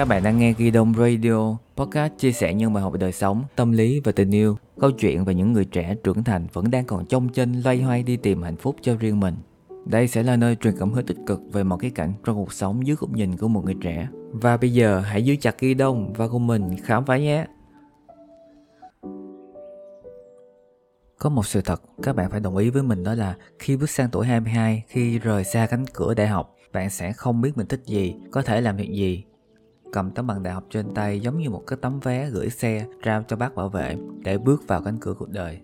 Các bạn đang nghe Ghi Đông Radio, podcast chia sẻ những bài học về đời sống, tâm lý và tình yêu, câu chuyện về những người trẻ trưởng thành vẫn đang còn trong chênh loay hoay đi tìm hạnh phúc cho riêng mình. Đây sẽ là nơi truyền cảm hứng tích cực về một cái cảnh trong cuộc sống dưới góc nhìn của một người trẻ. Và bây giờ hãy giữ chặt Ghi Đông và cùng mình khám phá nhé. Có một sự thật các bạn phải đồng ý với mình đó là khi bước sang tuổi 22, khi rời xa cánh cửa đại học, bạn sẽ không biết mình thích gì, có thể làm việc gì. Cầm tấm bằng đại học trên tay giống như một cái tấm vé gửi xe trao cho bác bảo vệ để bước vào cánh cửa cuộc đời.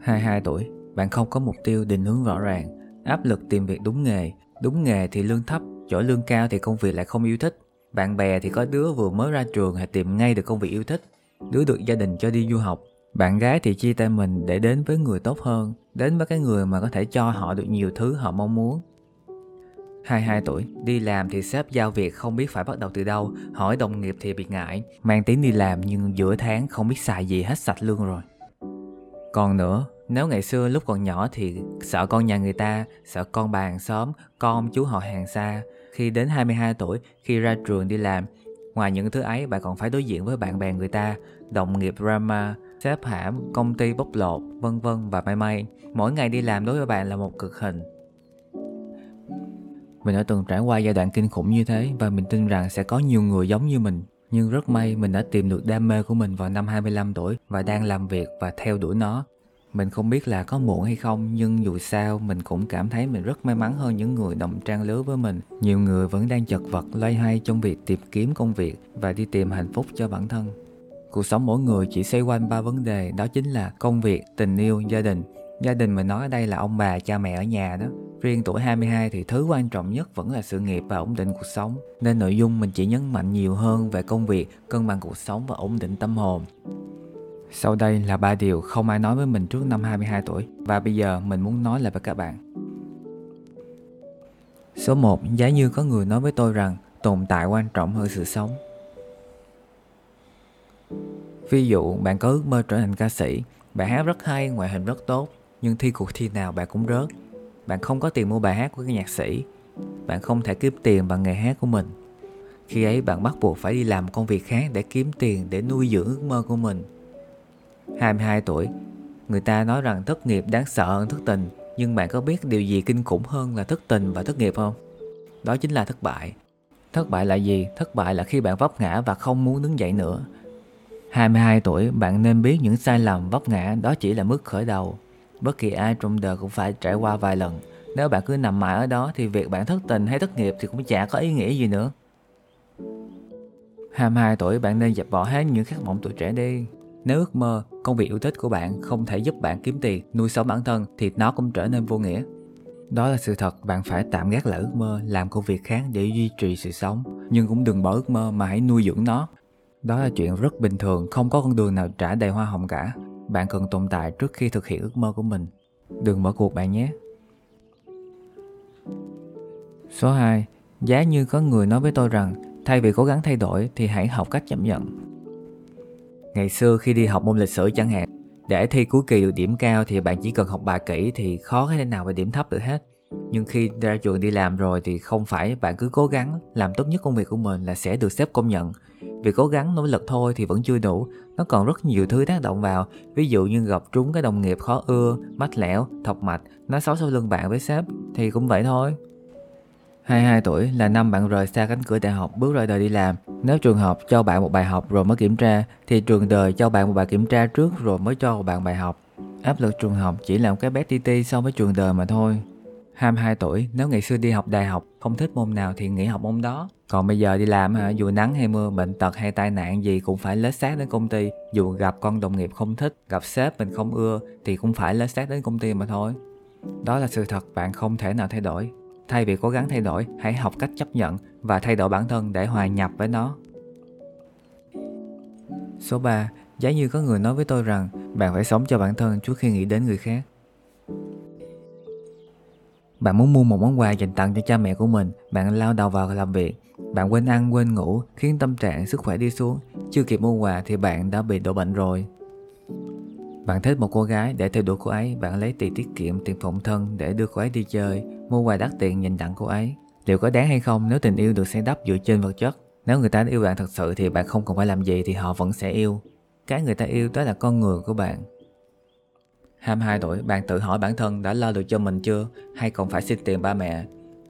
22 tuổi, bạn không có mục tiêu định hướng rõ ràng, áp lực tìm việc đúng nghề, đúng nghề thì lương thấp, chỗ lương cao thì công việc lại không yêu thích. Bạn bè thì có đứa vừa mới ra trường hay tìm ngay được công việc yêu thích, đứa được gia đình cho đi du học, bạn gái thì chia tay mình để đến với người tốt hơn, đến với cái người mà có thể cho họ được nhiều thứ họ mong muốn. 22 tuổi, đi làm thì sếp giao việc không biết phải bắt đầu từ đâu, hỏi đồng nghiệp thì bị ngại, mang tiếng đi làm nhưng giữa tháng không biết xài gì hết sạch lương rồi. Còn nữa, nếu ngày xưa lúc còn nhỏ thì sợ con nhà người ta, sợ con bà hàng xóm, con chú họ hàng xa. Khi đến 22 tuổi, khi ra trường đi làm, ngoài những thứ ấy bạn còn phải đối diện với bạn bè người ta, đồng nghiệp drama, sếp hãm, công ty bóc lột, vân vân và may may. Mỗi ngày đi làm đối với bạn là một cực hình. Mình đã từng trải qua giai đoạn kinh khủng như thế và mình tin rằng sẽ có nhiều người giống như mình. Nhưng rất may mình đã tìm được đam mê của mình vào năm 25 tuổi và đang làm việc và theo đuổi nó. Mình không biết là có muộn hay không nhưng dù sao mình cũng cảm thấy mình rất may mắn hơn những người đồng trang lứa với mình. Nhiều người vẫn đang chật vật loay hoay trong việc tìm kiếm công việc và đi tìm hạnh phúc cho bản thân. Cuộc sống mỗi người chỉ xoay quanh ba vấn đề đó chính là công việc, tình yêu, gia đình. Gia đình mình nói ở đây là ông bà, cha mẹ ở nhà đó. Riêng tuổi 22 thì thứ quan trọng nhất vẫn là sự nghiệp và ổn định cuộc sống. Nên nội dung mình chỉ nhấn mạnh nhiều hơn về công việc, cân bằng cuộc sống và ổn định tâm hồn. Sau đây là ba điều không ai nói với mình trước năm 22 tuổi và bây giờ mình muốn nói lại với các bạn. Số 1, giá như có người nói với tôi rằng tồn tại quan trọng hơn sự sống. Ví dụ bạn có ước mơ trở thành ca sĩ, bạn hát rất hay, ngoại hình rất tốt, nhưng thi cuộc thi nào bạn cũng rớt. Bạn không có tiền mua bài hát của cái nhạc sĩ, bạn không thể kiếm tiền bằng nghề hát của mình. Khi ấy bạn bắt buộc phải đi làm công việc khác để kiếm tiền để nuôi dưỡng ước mơ của mình. 22 tuổi, người ta nói rằng thất nghiệp đáng sợ hơn thất tình, nhưng bạn có biết điều gì kinh khủng hơn là thất tình và thất nghiệp không? Đó chính là thất bại. Thất bại là gì? Thất bại là khi bạn vấp ngã và không muốn đứng dậy nữa. 22 tuổi, bạn nên biết những sai lầm vấp ngã đó chỉ là mức khởi đầu. Bất kỳ ai trong đời cũng phải trải qua vài lần. Nếu bạn cứ nằm mãi ở đó thì việc bạn thất tình hay thất nghiệp thì cũng chả có ý nghĩa gì nữa. 22 tuổi bạn nên dẹp bỏ hết những khát vọng tuổi trẻ đi. Nếu ước mơ, công việc yêu thích của bạn không thể giúp bạn kiếm tiền, nuôi sống bản thân thì nó cũng trở nên vô nghĩa. Đó là sự thật, bạn phải tạm gác lại ước mơ, làm công việc khác để duy trì sự sống. Nhưng cũng đừng bỏ ước mơ mà hãy nuôi dưỡng nó. Đó là chuyện rất bình thường, không có con đường nào trả đầy hoa hồng cả. Bạn cần tồn tại trước khi thực hiện ước mơ của mình. Đừng bỏ cuộc bạn nhé. Số 2. Giá như có người nói với tôi rằng thay vì cố gắng thay đổi thì hãy học cách chấp nhận. Ngày xưa khi đi học môn lịch sử chẳng hạn, để thi cuối kỳ được điểm cao thì bạn chỉ cần học bài kỹ thì khó có thể nào mà điểm thấp được hết. Nhưng khi ra trường đi làm rồi thì không phải bạn cứ cố gắng làm tốt nhất công việc của mình là sẽ được sếp công nhận Việc cố gắng nỗ lực thôi thì vẫn chưa đủ, nó còn rất nhiều thứ tác động vào, ví dụ như gặp trúng cái đồng nghiệp khó ưa, mách lẻo, thọc mạch, nói xấu sau lưng bạn với sếp thì cũng vậy thôi. 22 tuổi là năm bạn rời xa cánh cửa đại học bước ra đời đi làm. Nếu trường học cho bạn một bài học rồi mới kiểm tra, thì trường đời cho bạn một bài kiểm tra trước rồi mới cho bạn bài học. Áp lực trường học chỉ là một cái bé ti ti so với trường đời mà thôi. 22 tuổi, nếu ngày xưa đi học đại học, không thích môn nào thì nghỉ học môn đó. Còn bây giờ đi làm hả, dù nắng hay mưa, bệnh tật hay tai nạn gì cũng phải lết xác đến công ty. Dù gặp con đồng nghiệp không thích, gặp sếp mình không ưa thì cũng phải lết xác đến công ty mà thôi. Đó là sự thật bạn không thể nào thay đổi. Thay vì cố gắng thay đổi, hãy học cách chấp nhận và thay đổi bản thân để hòa nhập với nó. Số 3. Giá như có người nói với tôi rằng bạn phải sống cho bản thân trước khi nghĩ đến người khác. Bạn muốn mua một món quà dành tặng cho cha mẹ của mình, bạn lao đầu vào làm việc. Bạn quên ăn, quên ngủ, khiến tâm trạng, sức khỏe đi xuống. Chưa kịp mua quà thì bạn đã bị đổ bệnh rồi. Bạn thích một cô gái để theo đuổi cô ấy, bạn lấy tiền tiết kiệm, tiền phụng thân để đưa cô ấy đi chơi, mua quà đắt tiền dành tặng cô ấy. Liệu có đáng hay không nếu tình yêu được xây đắp dựa trên vật chất? Nếu người ta yêu bạn thật sự thì bạn không cần phải làm gì thì họ vẫn sẽ yêu. Cái người ta yêu đó là con người của bạn. 22 tuổi, bạn tự hỏi bản thân đã lo được cho mình chưa hay còn phải xin tiền ba mẹ.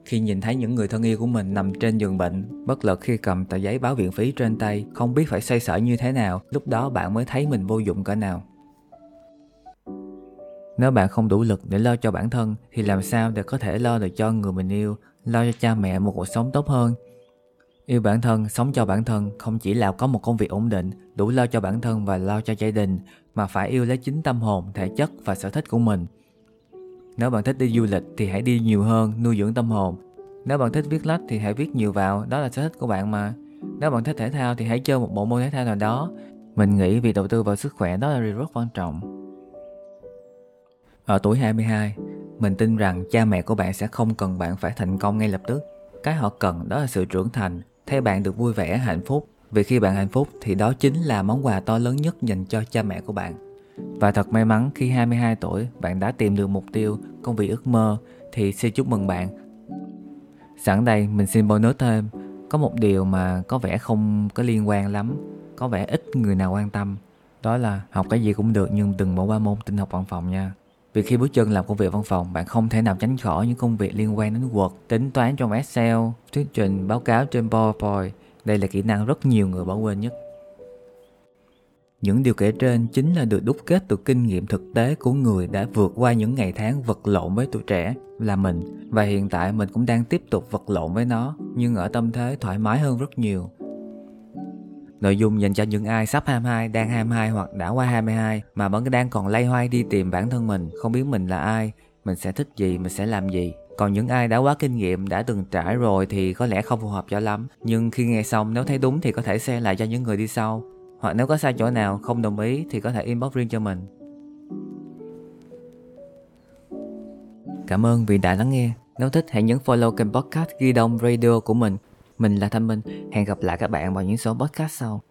Khi nhìn thấy những người thân yêu của mình nằm trên giường bệnh, bất lực khi cầm tờ giấy báo viện phí trên tay, không biết phải xoay sở như thế nào, lúc đó bạn mới thấy mình vô dụng cỡ nào. Nếu bạn không đủ lực để lo cho bản thân thì làm sao để có thể lo được cho người mình yêu, lo cho cha mẹ một cuộc sống tốt hơn. Yêu bản thân, sống cho bản thân không chỉ là có một công việc ổn định, đủ lo cho bản thân và lo cho gia đình, mà phải yêu lấy chính tâm hồn, thể chất và sở thích của mình. Nếu bạn thích đi du lịch thì hãy đi nhiều hơn, nuôi dưỡng tâm hồn. Nếu bạn thích viết lách thì hãy viết nhiều vào, đó là sở thích của bạn mà. Nếu bạn thích thể thao thì hãy chơi một bộ môn thể thao nào đó. Mình nghĩ việc đầu tư vào sức khỏe đó là điều rất quan trọng. Ở tuổi 22, mình tin rằng cha mẹ của bạn sẽ không cần bạn phải thành công ngay lập tức. Cái họ cần đó là sự trưởng thành, theo bạn được vui vẻ, hạnh phúc. Vì khi bạn hạnh phúc thì đó chính là món quà to lớn nhất dành cho cha mẹ của bạn. Và thật may mắn khi 22 tuổi bạn đã tìm được mục tiêu, công việc ước mơ thì xin chúc mừng bạn. Sẵn đây mình xin bonus thêm, có một điều mà có vẻ không có liên quan lắm, có vẻ ít người nào quan tâm. Đó là học cái gì cũng được nhưng đừng bỏ qua môn tinh học văn phòng nha. Vì khi bước chân làm công việc văn phòng, bạn không thể nào tránh khỏi những công việc liên quan đến Word, tính toán trong Excel, thuyết trình, báo cáo trên PowerPoint. Đây là kỹ năng rất nhiều người bỏ quên nhất. Những điều kể trên chính là được đúc kết từ kinh nghiệm thực tế của người đã vượt qua những ngày tháng vật lộn với tuổi trẻ là mình và hiện tại mình cũng đang tiếp tục vật lộn với nó nhưng ở tâm thế thoải mái hơn rất nhiều Nội dung dành cho những ai sắp 22, đang 22 hoặc đã qua 22 mà vẫn đang còn lay hoay đi tìm bản thân mình, không biết mình là ai, mình sẽ thích gì, mình sẽ làm gì. Còn những ai đã quá kinh nghiệm, đã từng trải rồi thì có lẽ không phù hợp cho lắm. Nhưng khi nghe xong nếu thấy đúng thì có thể share lại cho những người đi sau. Hoặc nếu có sai chỗ nào không đồng ý thì có thể inbox riêng cho mình. Cảm ơn vì đã lắng nghe. Nếu thích hãy nhấn follow kênh podcast Ghi Đông Radio của mình mình là Thanh Minh, hẹn gặp lại các bạn vào những số podcast sau.